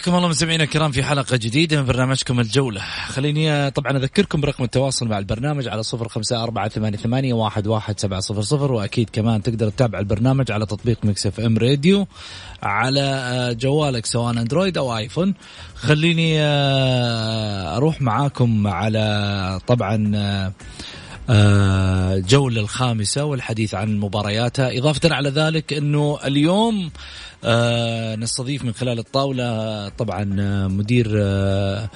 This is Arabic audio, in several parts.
حياكم الله مستمعينا الكرام في حلقة جديدة من برنامجكم الجولة. خليني طبعا أذكركم برقم التواصل مع البرنامج على صفر خمسة أربعة ثمانية, واحد, واحد سبعة صفر صفر وأكيد كمان تقدر تتابع البرنامج على تطبيق Mix FM Radio على آه، جوالك سواء Android أو iPhone. خليني آه، أروح معاكم على طبعا آه، جولة الخامسة والحديث عن مبارياتها إضافة على ذلك أنه اليوم آه نستضيف من خلال الطاولة طبعا آه، مدير آه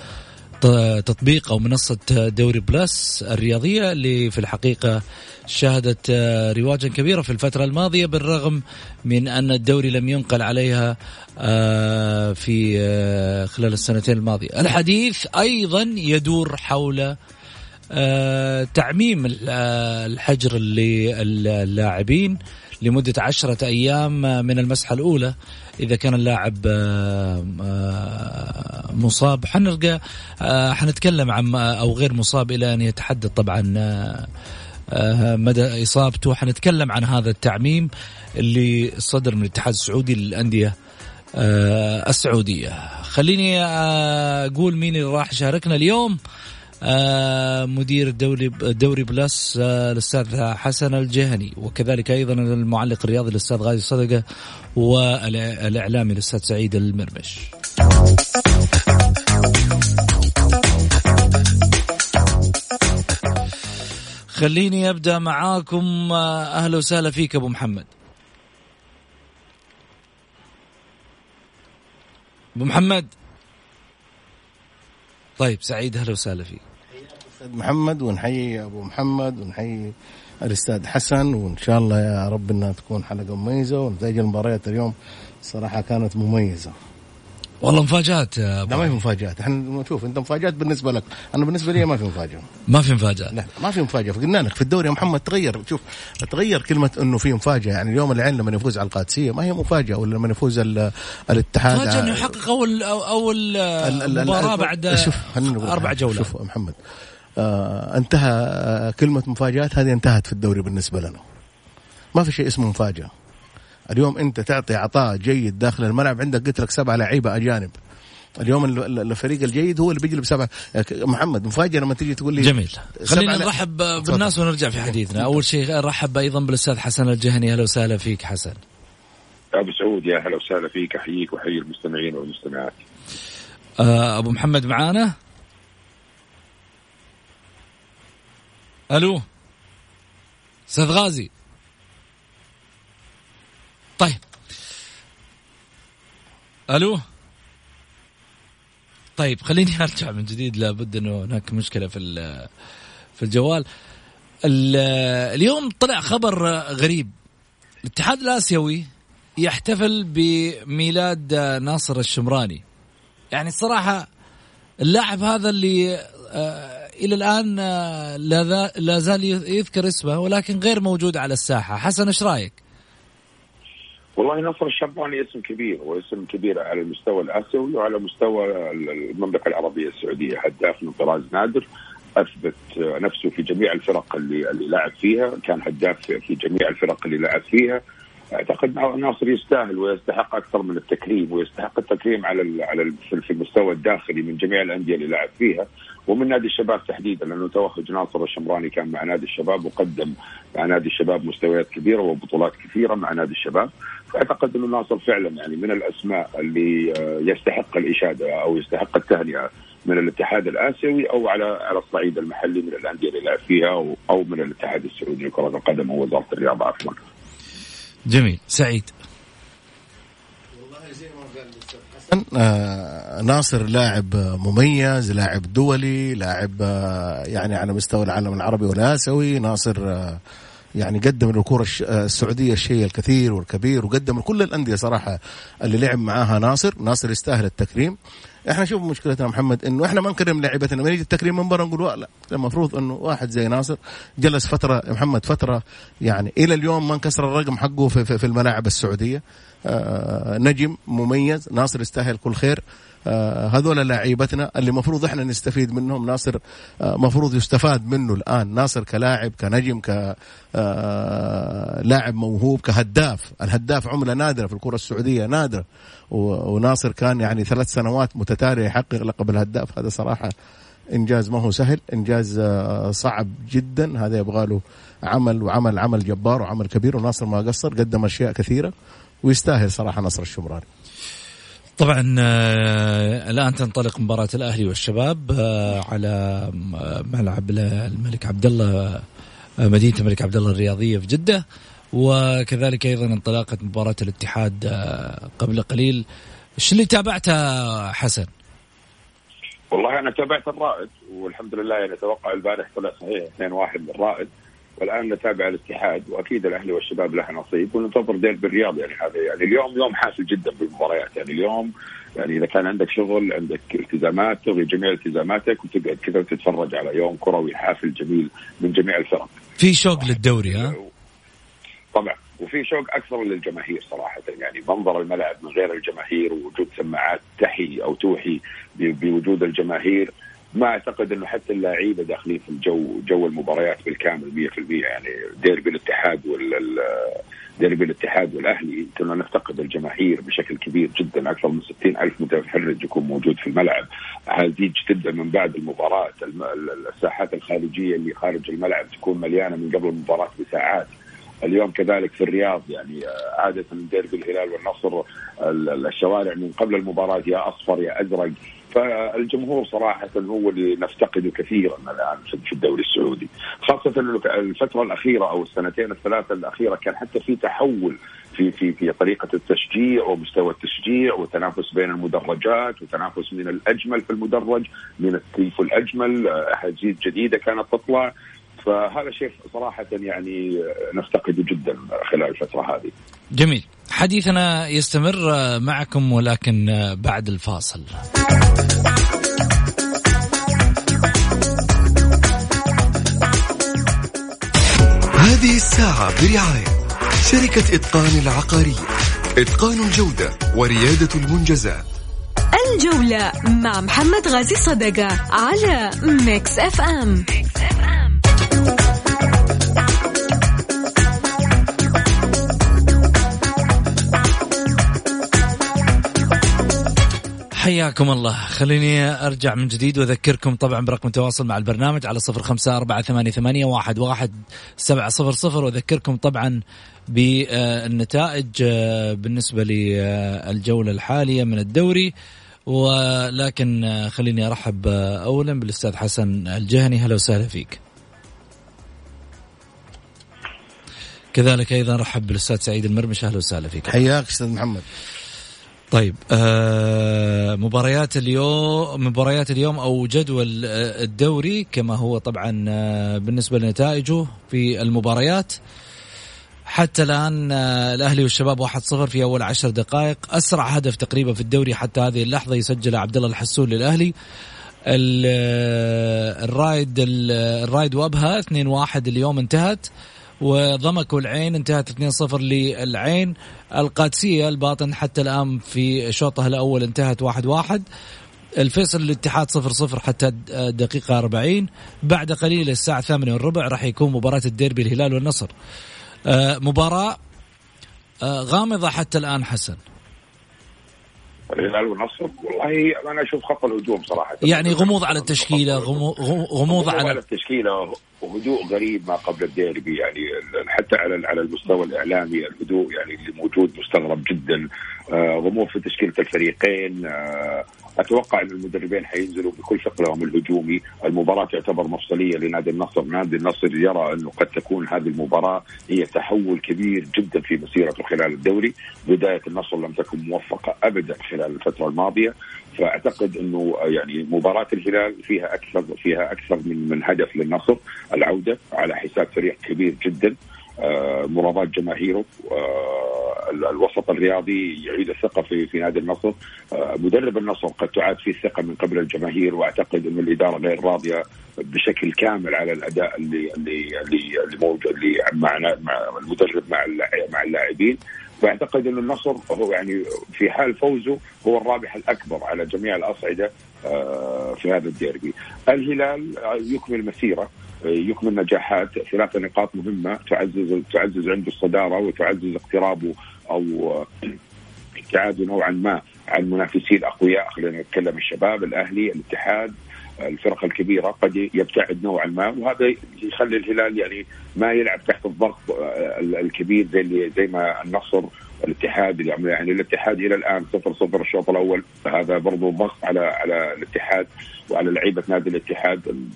تطبيق أو منصة دوري بلس الرياضية اللي في الحقيقة شهدت رواجا كبيرا في الفترة الماضية بالرغم من أن الدوري لم ينقل عليها في خلال السنتين الماضية. الحديث أيضا يدور حول تعميم الحجر للاعبين لمدة عشرة أيام من المسحة الأولى. إذا كان اللاعب آه، آه، مصاب حنلقى آه، حنتكلم عن أو غير مصاب إلى أن يتحدد طبعا مدى إصابته. حنتكلم عن هذا التعميم اللي صدر من الاتحاد السعودي للأندية السعودية. خليني أقول مين اللي راح يشاركنا اليوم. آه، مدير الدوري دوري بلس آه، الأستاذ حسن الجهني وكذلك أيضا المعلق الرياضي الأستاذ غازي صدقة والإعلامي الأستاذ سعيد المرمش. خليني أبدأ معاكم آه، أهلا وسهلا فيك أبو محمد. أبو محمد طيب سعيد أهلا وسهلا فيك محمد ونحيي أبو محمد ونحيي الأستاذ حسن وإن شاء الله يا رب إنها تكون حلقة مميزة ونتائج المباريات اليوم صراحة كانت مميزة. والله مفاجآت لا ما في مفاجآت. إحنا نشوف أنت مفاجآت بالنسبة لك. أنا بالنسبة لي ما في مفاجأة. ما في مفاجاه لا ما في مفاجأة. قلنا لك في الدوري يا محمد تغير. شوف تغير كلمة إنه في مفاجأة. يعني اليوم العين لما يفوز على القادسية ما هي مفاجأة ولا لما يفوز الاتحاد مفاجأة إنه يحقق اول أول مباراة بعد أربع جولات. شوف محمد. آه انتهى آه كلمة مفاجآت. هذه انتهت في الدوري بالنسبة لنا. ما في شيء اسمه مفاجأة. اليوم انت تعطي عطاء جيد داخل الملعب. عندك قلت لك سبعه لعيبة أجانب. اليوم الفريق الجيد هو اللي بيجلب سبعه محمد مفاجأة لما تيجي تقول لي جميل. خلينا نرحب بالناس ونرجع في حديثنا. أول شيء ارحب أيضا بالأستاذ حسن الجهني. أهلا وسهلا فيك حسن. أبو سعود يا أهلا وسهلا فيك. أحييك وأحيي المستمعين والمستمعات. آه، أبو محمد معانا؟ ألو؟ أستاذ غازي. طيب. ألو؟ طيب خليني أرجع من جديد لابد إنه هناك مشكلة في في الجوال. اليوم طلع خبر غريب. الاتحاد الآسيوي يحتفل بميلاد ناصر الشمراني. يعني الصراحه اللاعب هذا اللي آه، إلى الآن آه، لا زال يذكر اسمه ولكن غير موجود على الساحة. حسن إيش رأيك؟ والله نصر الشرباني اسم كبير واسم كبير على المستوى الآسيوي وعلى مستوى المملكة العربية السعودية. هداف من طراز نادر أثبت نفسه في جميع الفرق اللي اللي لعب فيها كان هداف في جميع الفرق اللي لعب فيها. أعتقد ناصر يستاهل ويستحق أكثر من التكريم ويستحق التكريم على على في المستوى الداخلي من جميع الأندية اللي لعب فيها. ومن نادي الشباب تحديدا لأنه توهج ناصر الشمراني كان مع نادي الشباب وقدم مع نادي الشباب مستويات كبيرة وبطولات كثيرة مع نادي الشباب فأعتقد أنه ناصر فعلا يعني من الأسماء اللي آه، يستحق الإشادة أو يستحق التهنئة من الاتحاد الآسيوي أو على على الصعيد المحلي من الأندية اللي لعب فيها أو من الاتحاد السعودي لكرة القدم أو وزاره الرياضة عفوا. جميل سعيد والله زي ما قال الاستاذ آه ناصر لاعب مميز لاعب دولي لاعب آه يعني على مستوى العالم العربي والاسيوي ناصر آه يعني قدم للكرة السعودية الشيء الكثير والكبير وقدم لكل الأندية صراحة اللي لعب معاها ناصر. ناصر يستاهل التكريم. إحنا شوف مشكلتنا محمد إنه إحنا ما نكرم لاعبتنا. لما يجي التكريم من برا نقول لا المفروض إنه واحد زي ناصر جلس فترة محمد فترة يعني إلى اليوم ما انكسر الرقم حقه في, في, في الملاعب السعودية. آه نجم مميز ناصر يستاهل كل خير. آه هذول لاعيبتنا اللي المفروض إحنا نستفيد منهم. ناصر آه مفروض يستفاد منه الآن. ناصر كلاعب كنجم ك آه لاعب موهوب كهداف. الهداف عملة نادرة في الكرة السعودية نادره وناصر كان يعني ثلاث سنوات متتالية يحقق لقب الهداف. هذا صراحة إنجاز ما هو سهل إنجاز آه، صعب جدا. هذا يبغى له عمل وعمل عمل جبار وعمل كبير. وناصر ما قصر قدم أشياء كثيرة. ويستاهل صراحة نصر الشمراني طبعا آه، الآن تنطلق مباراة الأهلي والشباب آه، على ملعب الملك عبد الله مدينة الملك عبد الله الرياضية في جدة. وكذلك أيضا انطلاقة مباراة الاتحاد قبل قليل. إيش اللي تابعته حسن؟ والله أنا تابعت الرائد والحمد لله يعني أتوقع البارح طلع صحيح 2-1 للرائد والآن نتابع الاتحاد وأكيد الأهلي والشباب له نصيب وننتظر ديربي الرياض يعني هذا يعني اليوم يوم حافل جدا بالمباريات يعني اليوم يعني إذا كان عندك شغل عندك التزامات تلغي جميع التزاماتك وتقعد كذا تتفرج على يوم كروي حافل جميل من جميع الفرق. في شوق للدوري ها؟ طبعا وفي شوق أكثر للجماهير صراحة يعني منظر الملعب من غير الجماهير ووجود سماعات تحي أو توحي بوجود الجماهير ما أعتقد إنه حتى اللعيبة داخلين في الجو جو المباريات بالكامل 100% يعني ديربي الاتحاد وال ديربي الاتحاد والأهلي كنا نفتقد الجماهير بشكل كبير جدا. أكثر من 60 ألف متفرج يكون موجود في الملعب. هذه تبدأ من بعد المباراة. الساحات الخارجية اللي خارج الملعب تكون مليانة من قبل المباراة بساعات. اليوم كذلك في الرياض يعني عادة ديربي الهلال والنصر الشوارع من قبل المباراة يا أصفر يا أزرق. فالجمهور صراحة هو اللي نفتقده كثيرا الآن في الدوري السعودي. خاصة الفترة الأخيرة أو السنتين الثلاثة الأخيرة كان حتى في تحول في في في طريقة التشجيع ومستوى التشجيع وتنافس بين المدرجات وتنافس من الأجمل في المدرج من التيف الأجمل أحاديث جديدة كانت تطلع. فهذا شيء صراحة يعني نفتقده جدا خلال الفترة هذه. جميل. حديثنا يستمر معكم ولكن بعد الفاصل. هذه الساعة برعاية شركة إتقان العقارية. إتقان الجودة وريادة المنجزات. الجولة مع محمد غازي صدقة على Mix FM, Mix FM. حياكم الله. خليني أرجع من جديد وأذكركم طبعا برقم التواصل مع البرنامج على صفر خمسة أربعة ثمانية, ثمانية واحد, واحد سبعة صفر صفر. وأذكركم طبعا بالنتائج آه، بالنسبة للجولة الحالية من الدوري. ولكن آه، خليني أرحب آه، أولا بالأستاذ حسن الجهني. هلا وسهلا فيك. كذلك أيضا رحب بالأستاذ سعيد المرمش. أهلا وسهلا فيك. حياك أستاذ محمد. طيب آه مباريات اليوم مباريات اليوم أو جدول آه، الدوري كما هو طبعا آه بالنسبة لنتائجه في المباريات. حتى الآن آه الأهلي والشباب 1-0 في أول عشر دقائق. أسرع هدف تقريبا في الدوري حتى هذه اللحظة يسجل عبد الله الحسون للأهلي. الرايد الرايد وابها 2-1 اليوم انتهت. وضمك والعين انتهت 2-0 للعين. القادسية الباطن حتى الآن في شوطها الأول انتهت 1-1 الفيصل الاتحاد 0-0 حتى الدقيقة 40 بعد قليل الساعة 8 والربع راح يكون مباراة الديربي الهلال والنصر. آه، مباراة آه، غامضة حتى الآن حسن. الهلال والنصر؟ والله أنا أشوف خط الهجوم صراحة. يعني غموض على التشكيلة غموض, غموض على على التشكيلة. هدوء غريب ما قبل الديربي يعني حتى على على المستوى الإعلامي الهدوء يعني اللي موجود مستغرب جدا. آه، غموض في تشكيلة الفريقين. آه، أتوقع إن المدربين حينزلوا بكل ثقلهم الهجومي، المباراة تعتبر مفصلية لنادي النصر، نادي النصر يرى إنه قد تكون هذه المباراة هي تحول كبير جدا في مسيرته خلال الدوري، بداية النصر لم تكن موفقة ابدا خلال الفترة الماضية، فأعتقد إنه يعني مباراة الهلال فيها أكثر فيها أكثر من من هدف للنصر العودة على حساب فريق كبير جدا آه، مرادات جماهيره آه، الوسط الرياضي يعيد الثقة في في نادي النصر. آه، مدرب النصر قد تعاد فيه الثقة من قبل الجماهير وأعتقد ان الإدارة غير راضية بشكل كامل على الأداء اللي اللي اللي, اللي موجود اللي مع المدرب مع مع اللاعبين. فاعتقد إن النصر هو يعني في حال فوزه هو الرابح الأكبر على جميع الأصعدة في هذا الديربي. الهلال يكمل مسيرة يكمل نجاحات ثلاثة نقاط مهمة تعزز تعزز عنده الصدارة وتعزز اقترابه أو ابتعاده نوعا ما عن منافسيه الأقوياء خلينا نتكلم الشباب الأهلي الاتحاد الفرق الكبيرة قد يبتعد نوعا ما وهذا يخلي الهلال يعني ما يلعب تحت الضغط الكبير زي زي ما النصر الاتحاد يعني الاتحاد إلى الآن صفر صفر الشوط الأول فهذا برضو ضغط على على الاتحاد وعلى لعيبة نادي الاتحاد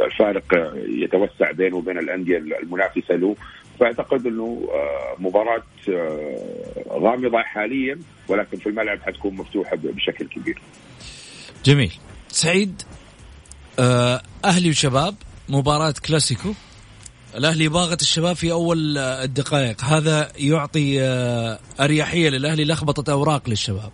الفارق يتوسع بينه وبين الأندية المنافسة له فأعتقد إنه آه، مباراة آه، غامضة حاليا ولكن في الملعب حتكون مفتوحة بشكل كبير. جميل. سعيد آه، أهلي وشباب مباراة كلاسيكو. الأهلي باغت الشباب في أول الدقائق. هذا يعطي أريحية للأهلي لخبطة أوراق للشباب.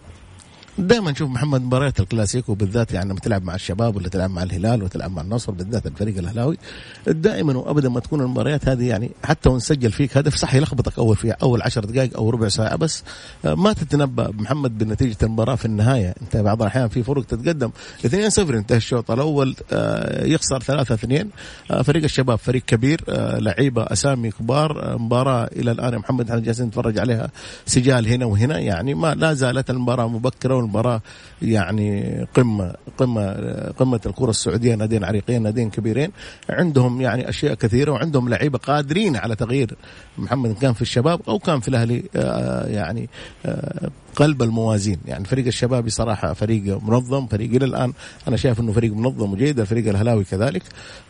دائما نشوف محمد مباريات الكلاسيكو بالذات يعني لما تلعب مع الشباب ولا تلعب مع الهلال ولا تلعب مع النصر بالذات الفريق الأهلاوي دائما وابدا ما تكون المباريات هذه يعني حتى وإن سجل فيك هدف صح يلخبطك أول فيها أول عشر دقائق أو ربع ساعة بس آه، ما تتنبأ محمد بنتيجة المباراة في النهاية. أنت بعض الأحيان في فرق تتقدم 2-0 انتهى الشوط الأول آه، يخسر 3-2 آه، فريق الشباب فريق كبير لعيبة أسامي كبار. مباراة إلى الآن محمد إحنا جالسين نتفرج عليها سجال هنا وهنا. يعني ما لا زالت المباراة مبكرة المباراة يعني قمة قمة قمة الكرة السعودية نادين عريقين نادين كبيرين. عندهم يعني أشياء كثيرة وعندهم لعيبة قادرين على تغيير. محمد كان في الشباب أو كان في الأهلي آه، يعني آه، قلب الموازين. يعني فريق الشباب بصراحة فريق منظم فريق إلى الآن أنا شايف أنه فريق منظم وجيد الفريق الهلاوي كذلك.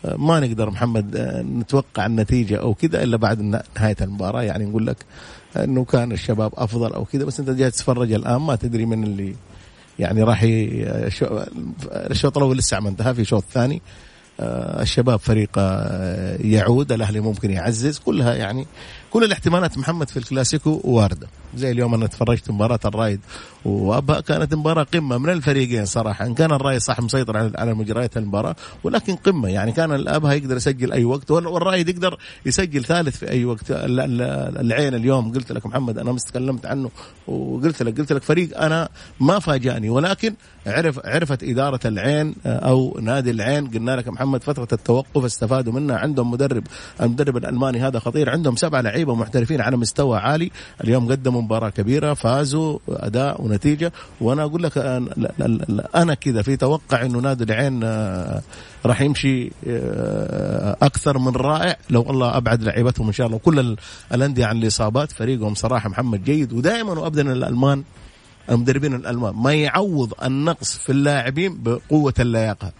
آه، ما نقدر محمد نتوقع النتيجة أو كذا إلا بعد نهاية المباراة. يعني نقول لك أنه كان الشباب أفضل أو كذا بس أنت جاي تتفرج الآن ما تدري من اللي يعني راح الشوط الأول لسه ما انتهى في شوط ثاني آه، الشباب فريق آه، يعود الأهلي ممكن يعزز كلها يعني كل الاحتمالات محمد في الكلاسيكو واردة. زي اليوم أنا تفرجت مباراة الرايد وأبها كانت مباراة قمة من الفريقين صراحة. إن كان الرايد صح مسيطر على مجريات المباراة ولكن قمة. يعني كان الأبها يقدر يسجل أي وقت والرايد يقدر يسجل ثالث في أي وقت. العين اليوم قلت لك محمد أنا تكلمت عنه وقلت لك قلت لك فريق أنا ما فاجأني ولكن عرف عرفت إدارة العين أو نادي العين. قلنا لك محمد فترة التوقف استفادوا منها. عندهم مدرب المدرب الألماني هذا خطير. عندهم سبعه لعيبة محترفين على مستوى عالي. اليوم قدموا مباراة كبيرة فازوا أداء ونتيجة. وأنا أقول لك أنا كذا في توقع إنه نادي العين آه، راح يمشي آه، أكثر من رائع. لو الله أبعد لعيبتهم إن شاء الله. كل الأندية عن الإصابات فريقهم صراحة محمد جيد. ودائما وابدا الألمان المدربين الألمان. ما يعوض النقص في اللاعبين بقوة اللياقة.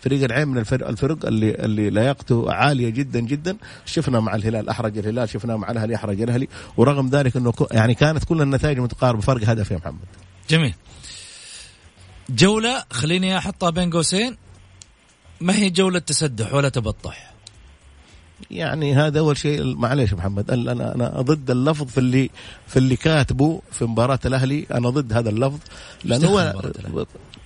فريق العين من الفرق اللي اللي لياقته عالية جدا جدا. شفنا مع الهلال أحرج الهلال شفنا مع الأهلي أحرج الأهلي. ورغم ذلك إنه يعني كانت كل النتائج متقاربة. فرق هدف يا محمد. جميل. جولة خليني أحطها بين قوسين. ما هي جولة تسدح ولا تبطح؟ يعني هذا أول شيء معليش محمد أنا أنا ضد اللفظ في اللي في اللي كاتبه في مباراة الأهلي أنا ضد هذا اللفظ لأنه هو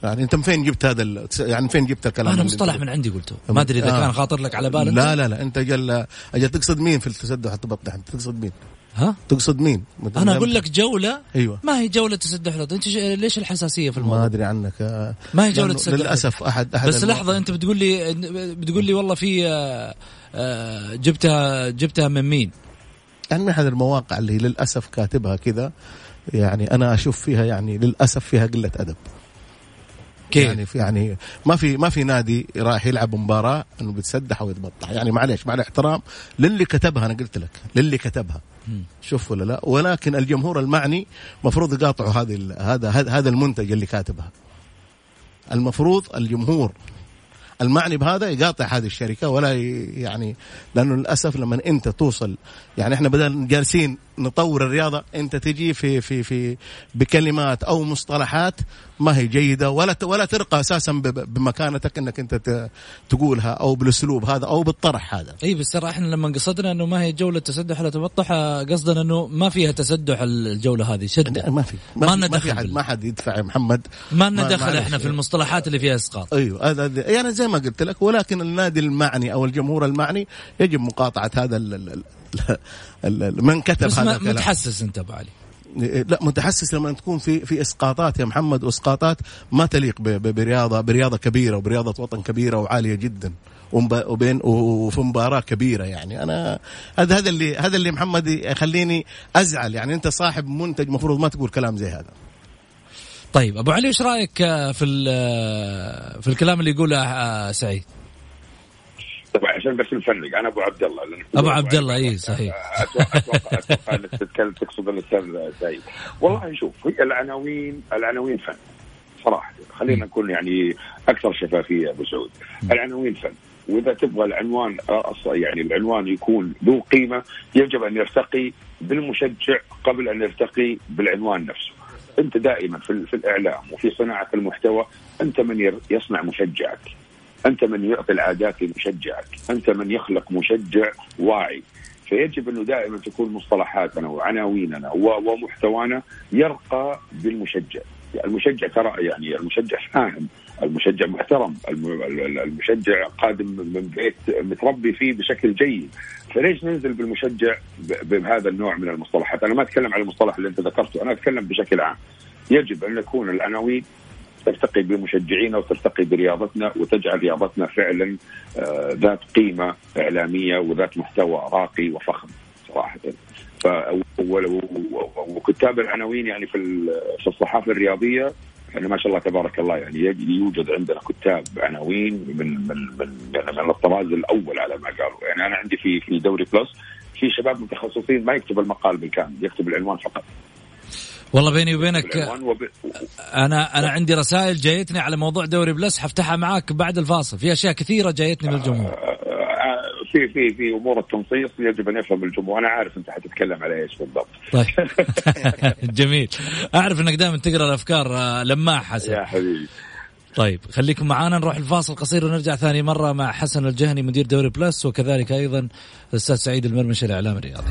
يعني أنت من فين جبت هذا يعني فين جبت الكلام أنا مصطلح من عندي قلته. ما أدري إذا آه. كان خاطر لك على بالك لا لا لا أنت جل أجل تقصد مين في التسدح التبطح أنت تقصد مين؟ ها؟ تقصد مين؟ أنا أقول لك جولة. أيوه. ما هي جولة تسدح أنت ليش الحساسية في الموضوع؟ ما أدري عنك. آه. ما هي جولة تسدح للأسف احد أحد بس لحظة أنت بتقول لي بتقول لي والله في آه، آه، جبتها جبتها من مين؟ يعني من أحد المواقع اللي للأسف كاتبها كذا. يعني أنا أشوف فيها يعني للأسف فيها قلة أدب. كيف؟ يعني في يعني ما في ما في نادي راح يلعب مباراة إنه بيتسدح أو يتبطح يعني معلش مع الاحترام للي كتبها أنا قلت لك للي كتبها. شوف ولا لا. ولكن الجمهور المعني مفروض يقاطعوا هذه هذا هذا المنتج اللي كاتبها. المفروض الجمهور المعني بهذا يقاطع هذه الشركة ولا يعني لأنه للأسف لما أنت توصل يعني إحنا بدل جالسين نطور الرياضة أنت تجي في في في بكلمات أو مصطلحات ما هي جيدة ولا ولا ترقى أساسا بمكانتك إنك أنت تقولها أو بالأسلوب هذا أو بالطرح هذا. إي بس ترى إحنا لما قصدنا إنه ما هي جولة تسدح ولا تبطح قصدنا إنه ما فيها تسدح الجولة هذه شدة ما في ما, لنا دخل ما, ما حد يدفع يا محمد ما لنا دخل إحنا في المصطلحات اللي فيها إسقاط. أيوه هذا يعني زي ما قلت لك ولكن النادي المعني أو الجمهور المعني يجب مقاطعة هذا من كتب بس هذا الكلام. متحسس انت أبو علي. لا متحسس لما تكون في في إسقاطات يا محمد وإسقاطات ما تليق برياضة برياضة كبيرة وبرياضة وطن كبيرة وعالية جدا. وبين وفي مباراة كبيرة يعني. أنا هذا هذا اللي هذا اللي محمد يخليني أزعل يعني. أنت صاحب منتج مفروض ما تقول كلام زي هذا. طيب أبو علي إيش رأيك في في الكلام اللي يقوله آه، سعيد؟ طبعا عشان بس نفرق أنا أبو عبد الله. أبو عبد الله اي صحيح. أتوقع أتوقع أتوقع أنك تتكلم تقصد الاستاذ سعيد والله شوف هي العناوين العناوين فن. صراحة. خلينا نكون يعني أكثر شفافية أبو سعود. العناوين فن. وإذا تبغى العنوان يعني العنوان يكون ذو قيمة يجب أن يرتقي بالمشجع قبل أن يرتقي بالعنوان نفسه. أنت دائما في, في الإعلام وفي صناعة المحتوى أنت من يصنع مشجعك. أنت من يعطي العادات لمشجعك، أنت من يخلق مشجع واعي، فيجب أنه دائما تكون مصطلحاتنا وعناويننا ومحتوانا يرقى بالمشجع، المشجع ترى يعني المشجع فاهم، المشجع محترم، المشجع قادم من بيت متربي فيه بشكل جيد، فليش ننزل بالمشجع بهذا النوع من المصطلحات؟ أنا ما أتكلم على المصطلح اللي أنت ذكرته، أنا أتكلم بشكل عام. يجب أن يكون العناوين ترتقي بمشجعينا وترتقي برياضتنا وتجعل رياضتنا فعلا آه، ذات قيمة إعلامية وذات محتوى راقي وفخم صراحة. وكتاب العناوين يعني في في الصحافة الرياضية يعني ما شاء الله تبارك الله يعني يوجد عندنا كتاب عناوين من من من يعني من الطراز الأول على ما قالوا. يعني أنا عندي في في دوري بلس في شباب متخصصين ما يكتب المقال بالكامل يكتب العنوان فقط. والله بيني وبينك أنا أنا عندي رسائل جايتني على موضوع دوري Plus حفتحها معاك بعد الفاصل. في أشياء كثيرة جايتني من الجمهور. آه، آه، في في في أمور التنصيص يجب أن يفهم الجمهور. أنا عارف أنت حتتكلم على إيش بالضبط. طيب. جميل. أعرف إنك دائما تقرأ الأفكار آه، لماح حسن. يا حبيبي. طيب خليكم معانا نروح الفاصل قصير ونرجع ثاني مرة مع حسن الجهني مدير دوري Plus وكذلك أيضا الأستاذ سعيد المرمش الإعلام الرياضي.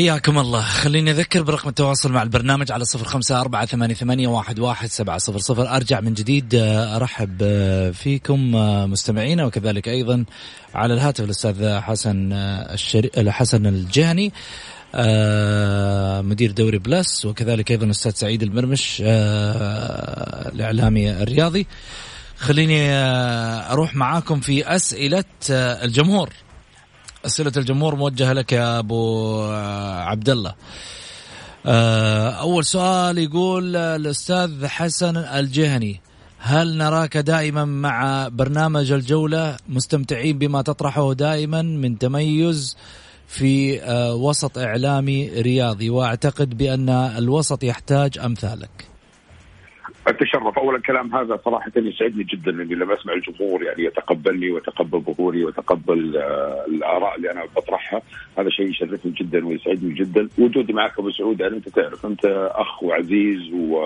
حياكم الله. خليني أذكر برقم التواصل مع البرنامج على صفر خمسة أربعة ثمانية, ثمانية واحد, واحد سبعة صفر صفر. أرجع من جديد آه، أرحب آه، فيكم آه، مستمعينا وكذلك أيضا على الهاتف الأستاذ حسن الشري... حسن الجهني مدير دوري بلس وكذلك أيضا الأستاذ سعيد المرمش الإعلامي الرياضي. خليني أروح معاكم في أسئلة الجمهور. أسئلة الجمهور موجهة لك يا أبو عبد الله آه، أول سؤال يقول الأستاذ حسن الجهني هل نراك دائما مع برنامج الجولة مستمتعين بما تطرحه دائما من تميز في آه، وسط إعلامي رياضي؟ وأعتقد بأن الوسط يحتاج أمثالك. اتشرف اولا كلام هذا صراحة يسعدني جدا إني لما أسمع الجمهور يعني يتقبلني ويتقبل ظهوري ويتقبل آه، الآراء اللي أنا بطرحها. هذا شيء يشرفني جدا ويسعدني جدا. وجودي معك أبو سعود يعني أنت تعرف أنت أخ وعزيز و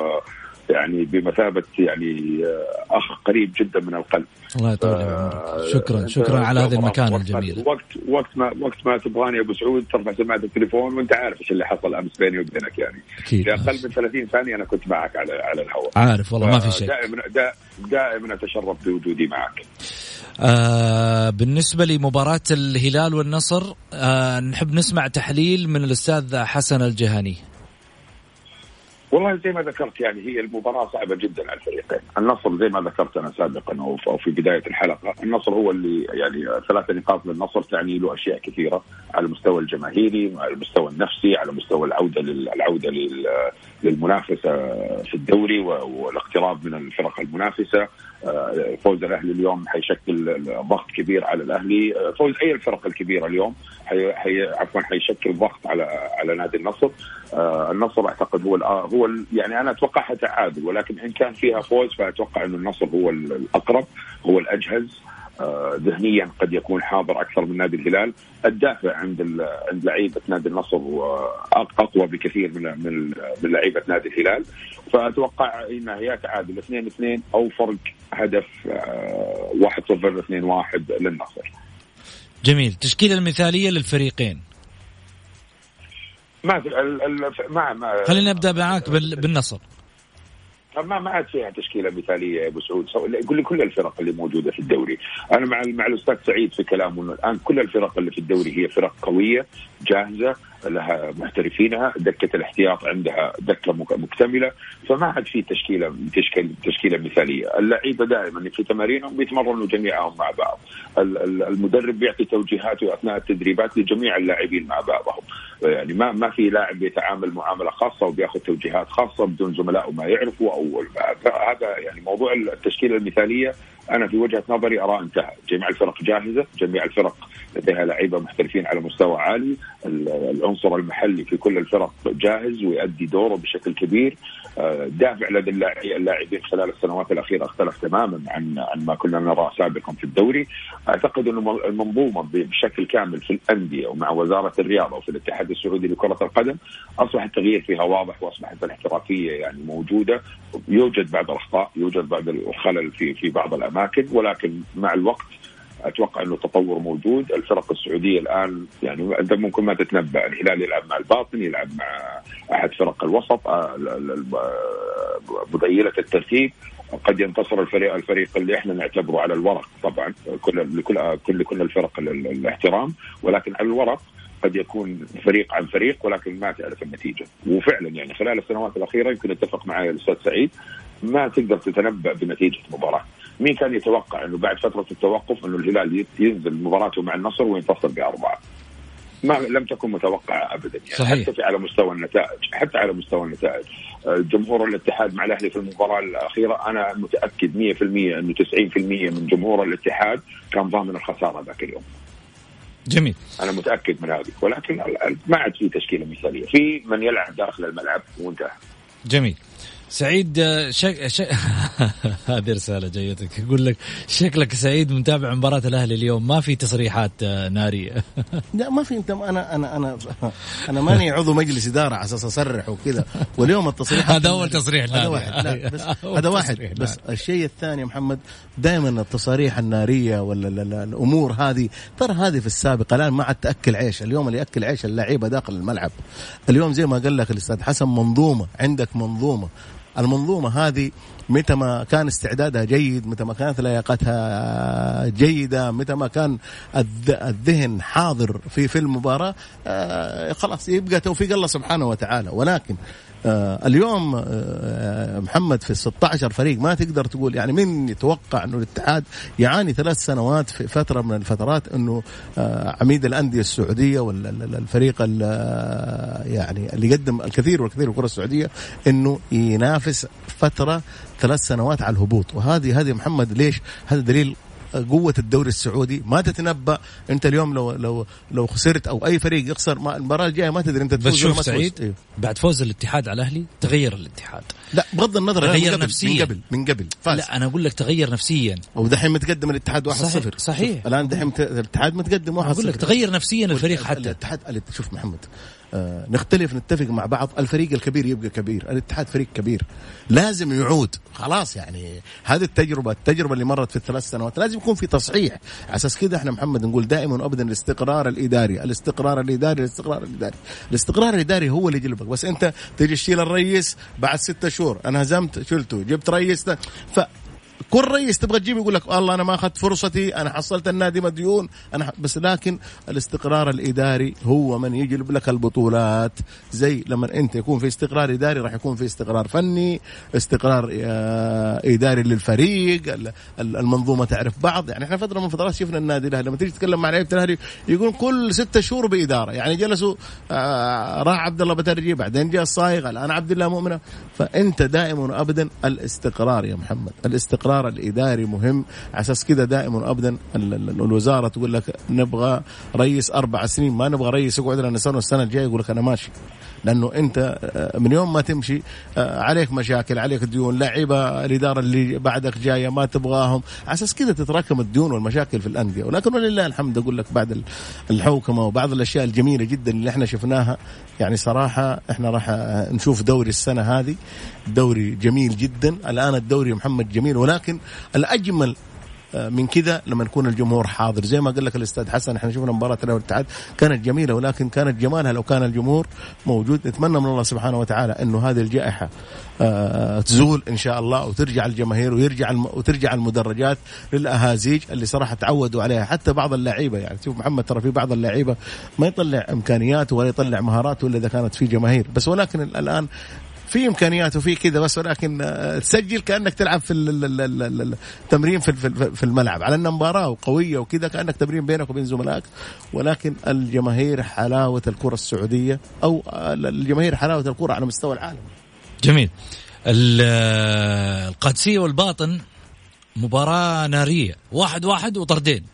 يعني بمثابة يعني آه، أخ قريب جدا من القلب. الله يطول عمرك. شكرا شكرا على هذه المكانة الجميلة. وقت وقت ما وقت ما تبغاني أبو سعود ترفع سماعة التليفون وأنت عارف إيش اللي حصل أمس بيني وبينك يعني. أكيد. في أقل من 30 ثانية أنا كنت معك على على الهواء. عارف والله ما في شك. دائما دائما أتشرف بوجودي معك. آه بالنسبة لمباراة الهلال والنصر آه نحب نسمع تحليل من الأستاذ حسن الجهني والله زي ما ذكرت يعني هي المباراة صعبة جدا على الفريقين، النصر زي ما ذكرت أنا سابقا أو في بداية الحلقة، النصر هو اللي يعني ثلاثة نقاط للنصر تعني له أشياء كثيرة على المستوى الجماهيري، على المستوى النفسي، على مستوى العودة العودة للمنافسة في الدوري والاقتراب من الفرق المنافسة، آه، فوز الأهلي اليوم حيشكل ضغط كبير على الأهلي، آه، فوز أي الفرق الكبيرة اليوم حي... حي... عفوا حيشكل ضغط على على نادي النصر، آه، النصر أعتقد هو هو يعني أنا اتوقعها تعادل ولكن إن كان فيها فوز فأتوقع إنه النصر هو الأقرب هو الأجهز آه، ذهنيا قد يكون حاضر أكثر من نادي الهلال، الدافع عند عند لعيبة نادي النصر أقوى بكثير من من من لعيبة نادي الهلال، فأتوقع إنها يا تعادل 2 2 أو فرق هدف 1 0 2 1 للنصر. جميل، تشكيلة المثالية للفريقين. ما في ما ما خلينا نبدا معاك بالنصر. ما ما عاد فيها تشكيلة مثالية يا أبو سعود. يقول لي كل الفرق اللي موجودة في الدوري. أنا مع مع الأستاذ سعيد في كلامه إنه الآن كل الفرق اللي في الدوري هي فرق قوية جاهزة لها محترفينها دكة الاحتياط عندها دكة مكتملة. فما عاد في تشكيله تشكيله تشكيلة مثالية. اللعيبة دائما في تمارينهم بيتمرنوا جميعهم مع بعض. المدرب بيعطي توجيهاته أثناء التدريبات لجميع اللاعبين مع بعضهم. يعني. ما ما في لاعب بيتعامل معاملة خاصة وبياخذ توجيهات خاصة بدون زملائه ما يعرفوا أو هذا يعني موضوع التشكيلة المثالية. أنا في وجهة نظري أرى انتهى، جميع الفرق جاهزة، جميع الفرق لديها لعيبة محترفين على مستوى عالي، العنصر المحلي في كل الفرق جاهز ويؤدي دوره بشكل كبير، دافع لدى اللاعبين خلال السنوات الأخيرة اختلف تماما عن عن ما كنا نراه سابقا في الدوري، أعتقد أنه المنظومه بشكل كامل في الأندية ومع وزارة الرياضة وفي الاتحاد السعودي لكرة القدم اصبح التغيير فيها واضح وأصبحت الاحترافية يعني موجودة، يوجد بعض الأخطاء، يوجد بعض الخلل في في بعض الأماكن ولكن مع الوقت أتوقع إنه تطور موجود. الفرق السعودية الآن يعني أنت ممكن ما تتنبأ. الهلال يلعب مع الباطن يلعب مع أحد فرق الوسط آه، مذيله الترتيب. قد ينتصر الفريق الفريق اللي إحنا نعتبره على الورق طبعا كل لكل كل كل الفرق الاحترام. ولكن على الورق قد يكون فريق عن فريق ولكن ما تعرف النتيجة. وفعلا يعني خلال السنوات الأخيرة يمكن يتفق معي الأستاذ سعيد ما تقدر تتنبأ بنتيجة مباراه مين كان يتوقع إنه بعد فترة التوقف إنه الهلال ينزل مباراته مع النصر وينتصر بأربعة؟ ما لم تكن متوقعة ابدا يعني. صحيح. حتى على مستوى النتائج حتى على مستوى النتائج. آه، جمهور الاتحاد مع الأهلي في المباراة الأخيرة أنا متأكد 100% إنه 90% من جمهور الاتحاد كان ضامن الخسارة ذاك اليوم. جميل. أنا متأكد من هذه. ولكن ما عاد في تشكيلة مثالية. في من يلعب داخل الملعب وانتهى. جميل. سعيد آه، شك... شك... هذه رسالة جايتك. يقول لك شكلك سعيد متابع مباراة الأهلي اليوم. ما في تصريحات آه، ناريه لا ما في. انت أنا أنا أنا أنا ماني عضو مجلس إدارة على أساس أصرح وكذا. واليوم التصريح هذا أول تصريح هذا واحد. لا بس هذا واحد. بس الشيء الثاني يا محمد دائما التصاريح النارية ولا الأمور هذه ترى هذه في السابق الآن ما عاد تأكل عيش. اليوم اللي يأكل عيش اللعيبة داخل الملعب. اليوم زي ما قال لك الأستاذ حسن منظومة عندك منظومة. المنظومة هذه متى ما كان استعدادها جيد متى ما كانت لياقتها جيدة متى ما كان الذهن حاضر في في المباراه آه خلاص يبقى توفيق الله سبحانه وتعالى. ولكن آه اليوم آه محمد في 16 فريق ما تقدر تقول يعني من يتوقع أنه الاتحاد يعاني ثلاث سنوات في فترة من الفترات أنه عميد الأندية السعودية ولا الفريق يعني اللي يقدم الكثير والكثير الكرة السعودية أنه ينافس فترة ثلاث سنوات على الهبوط وهذه هذه محمد ليش؟ هذا دليل قوة الدوري السعودي ما تتنبأ انت اليوم لو لو لو خسرت أو أي فريق يخسر ما المباراة الجاية ما تدري انت بس تفوز ولا شوف. سعيد إيه. بعد فوز الاتحاد على الأهلي تغير الاتحاد لا بغض النظر تغير من قبل نفسياً. من قبل من قبل فاز لا أنا أقول لك تغير نفسيا ودحين متقدم الاتحاد 1-0 صحيح- صحيح. الآن دحين الاتحاد متقدم 1-0 أقول لك تغير نفسيا الفريق حتى الاتحاد الات- شوف محمد نختلف نتفق مع بعض. الفريق الكبير يبقى كبير الاتحاد فريق كبير. لازم يعود. خلاص يعني هذه التجربة التجربة اللي مرت في الثلاث سنوات لازم يكون في تصحيح. على أساس كذا إحنا محمد نقول دائما وابدا الاستقرار الإداري الاستقرار الإداري الاستقرار الإداري. الاستقرار الإداري هو اللي يجلبك. بس أنت تجي تشيل الرئيس بعد ستة شهور. أنا هزمت شلته. جبت رئيس ف كل رئيس تبغى تجيب يقول لك والله أنا ما أخذت فرصتي أنا حصلت النادي مديون أنا. بس لكن الاستقرار الإداري هو من يجلب لك البطولات. زي لما أنت يكون في استقرار إداري راح يكون في استقرار فني استقرار آه، إداري للفريق ال- ال- المنظومة تعرف بعض. يعني إحنا فترة من فترات شفنا النادي الأهلي لما تيجي تتكلم مع لعيبة الأهلي يقول كل ستة شهور بإدارة. يعني جلسوا آه، راح عبد الله بترجي بعدين جاء الصايغ الآن عبد الله مؤمنة. فأنت دائما وابدا الاستقرار يا محمد الاستقرار الإداري مهم. على أساس كذا دائما وابدا ال- ال- الوزارة تقول لك نبغى رئيس أربع سنين ما نبغى رئيس يقعد لنا سنة والسنة الجاية يقول لك أنا ماشي. لأنه أنت آه، من يوم ما تمشي آه، عليك مشاكل عليك ديون لعيبة الإدارة اللي بعدك جاية ما تبغاهم على أساس كذا تتراكم الديون والمشاكل في الأندية. ولكن ولله الحمد أقول لك بعد ال- الحوكمه وبعض الأشياء الجميلة جدا اللي إحنا شفناها يعني صراحة إحنا راح آه، نشوف دوري السنة هذه دوري جميل جدا. الآن الدوري محمد جميل ولكن الأجمل من كذا لما يكون الجمهور حاضر. زي ما قال لك الأستاذ حسن إحنا شفنا مباراة الأهلي والاتحاد كانت جميلة ولكن كانت جمالها لو كان الجمهور موجود. نتمنى من الله سبحانه وتعالى إنه هذه الجائحة آه، تزول إن شاء الله وترجع الجماهير ويرجع الم... وترجع المدرجات للأهازيج اللي صراحة تعودوا عليها. حتى بعض اللعيبة يعني شوف محمد ترى في بعض اللعيبة ما يطلع إمكانياته ولا يطلع مهاراته إلا إذا كانت في جماهير. بس ولكن الآن في إمكانيات وفي كذا بس ولكن آه، تسجل كأنك تلعب في ال- ال- ال- ال- التمرين في في- الملعب. على إنها مباراة قويه وكذا كأنك تمرين بينك وبين زملائك. ولكن الجماهير حلاوة الكرة السعودية أو آه، الجماهير حلاوة الكرة على مستوى العالم. جميل. ال- القادسية والباطن مباراة نارية. واحد واحد وطردين.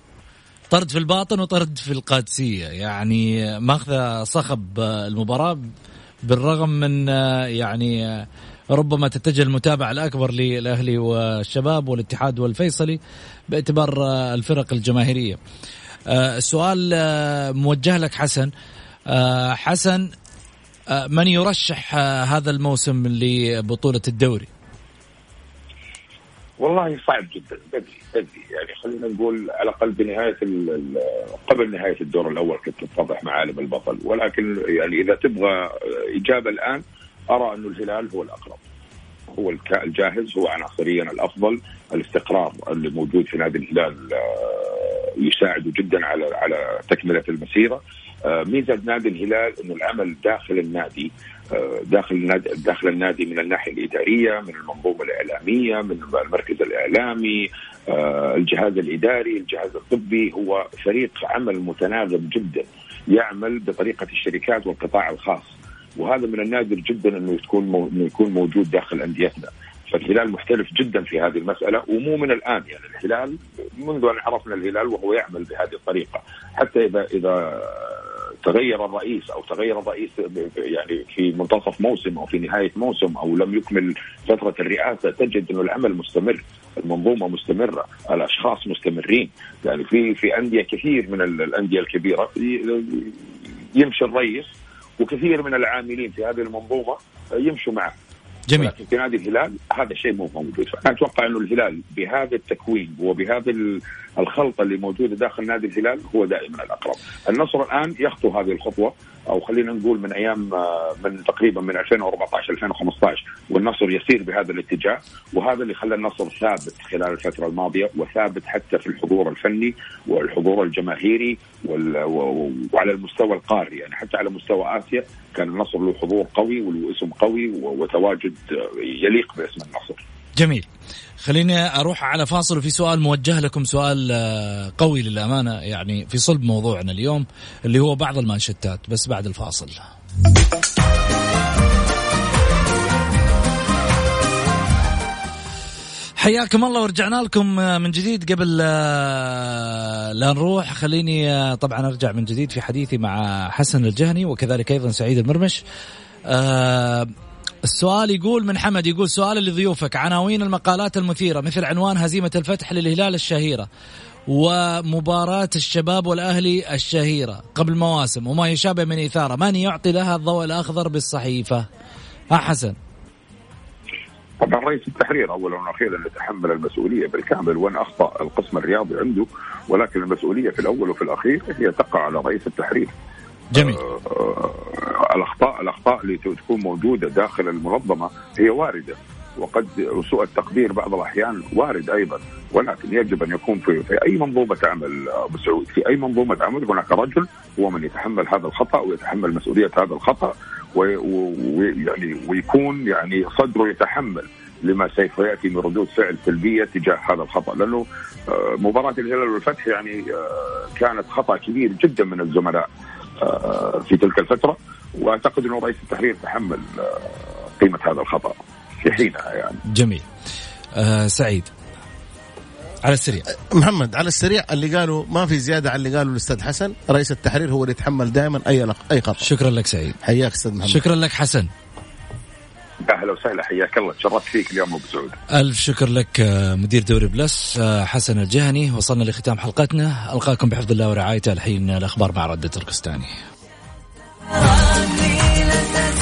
طرد في الباطن وطرد في القادسية. يعني ماخذة صخب المباراة. بالرغم من يعني ربما تتجه المتابعة الأكبر للأهلي والشباب والاتحاد والفيصلي باعتبار الفرق الجماهيرية. آه، السؤال آه، موجه لك حسن. آه، حسن آه، من يرشح آه، هذا الموسم لبطولة الدوري؟ والله صعب جدا. بدري بدري. يعني خلينا نقول على الأقل بنهاية قبل نهاية الدور الأول كنت تتضح معالم البطل. ولكن يعني إذا تبغى إجابة الآن أرى انه الهلال هو الأقرب. هو الجاهز هو عناصريا الأفضل. الاستقرار اللي موجود في نادي الهلال آه، يساعده جدا على على تكملة المسيرة. آه، ميزة نادي الهلال إنه العمل داخل النادي داخل النادي داخل النادي من الناحية الإدارية من المنظومة الإعلامية من المركز الإعلامي آه، الجهاز الإداري الجهاز الطبي. هو فريق عمل متناغم جدا يعمل بطريقة الشركات والقطاع الخاص. وهذا من النادر جدا إنه تكون. إنه يكون موجود داخل أنديتنا. فالهلال محترف جدا في هذه المسألة ومو من الآن. يعني الهلال منذ أن عرفنا الهلال وهو يعمل بهذه الطريقة. حتى اذا إذا تغير الرئيس أو تغير الرئيس يعني في منتصف موسم أو في نهاية موسم أو لم يكمل فترة الرئاسة تجد انه العمل مستمر المنظومة مستمرة الأشخاص مستمرين. يعني في في أندية كثير من ال- الأندية الكبيرة يمشي الرئيس وكثير من العاملين في هذه المنظومة يمشوا معه. جميل. في نادي الهلال هذا الشيء مو موجود. فانا أتوقع انه الهلال بهذا التكوين وبهذا ال- الخلطة اللي موجودة داخل نادي الهلال هو دائما الأقرب. النصر الآن يخطو هذه الخطوة. أو خلينا نقول من أيام آه، من تقريبا من 2014 2015 والنصر يسير بهذا الاتجاه وهذا اللي خلى النصر ثابت خلال الفترة الماضية وثابت حتى في الحضور الفني والحضور الجماهيري وعلى المستوى القاري يعني حتى على مستوى آسيا كان النصر له حضور قوي وله اسم قوي وتواجد آه، يليق باسم النصر. جميل. خليني أروح على فاصل وفي سؤال موجه لكم سؤال آه، قوي للأمانة يعني في صلب موضوعنا اليوم اللي هو بعض المانشتات بس بعد الفاصل. حياكم الله ورجعنا لكم من جديد قبل آه، لا نروح. خليني آه، طبعا أرجع من جديد في حديثي مع حسن الجهني وكذلك أيضا سعيد المرمش. آه، السؤال يقول من حمد يقول سؤال لضيوفك. عناوين المقالات المثيرة مثل عنوان هزيمة الفتح للهلال الشهيرة ومباراة الشباب والأهلي الشهيرة قبل مواسم وما يشابه من إثارة. من يعطي لها الضوء الأخضر بالصحيفة؟ ها حسن. طبعا رئيس التحرير اولا وأخيرا يتحمل المسؤولية بالكامل وإن أخطأ القسم الرياضي عنده ولكن المسؤولية في الأول وفي الأخير هي تقع على رئيس التحرير. جميل. آه, الاخطاء الأخطاء اللي تكون موجودة داخل المنظمة هي واردة وقد سوء التقدير بعض الأحيان وارد أيضا ولكن يجب أن يكون في, في أي منظومة عمل أبو سعود في أي منظومة عمل هناك رجل هو من يتحمل هذا الخطأ ويتحمل مسؤولية هذا الخطأ ويعني ويكون يعني صدره يتحمل لما سوف ياتي من ردود فعل سلبية تجاه هذا الخطأ لأنه آه، مباراة الهلال والفتح يعني آه، كانت خطأ كبير جدا من الزملاء في تلك الفترة وأعتقد أنه رئيس التحرير تحمل قيمة هذا الخطا في حينها يعني. جميل. آه سعيد. على السريع. محمد على السريع اللي قالوا ما في زيادة على اللي قالوا الأستاذ حسن رئيس التحرير هو اللي يتحمل دائما أي أي خطأ. شكرا لك سعيد. حياك أستاذ محمد. شكرا لك حسن. أهلا وسهلا حياك الله. تشرفت فيك اليوم أبو سعود. ألف شكر لك آه، مدير دوري بلس آه، حسن الجهني. وصلنا لختام حلقتنا. ألقاكم بحفظ الله ورعايته. الحين الأخبار مع رده تركستاني.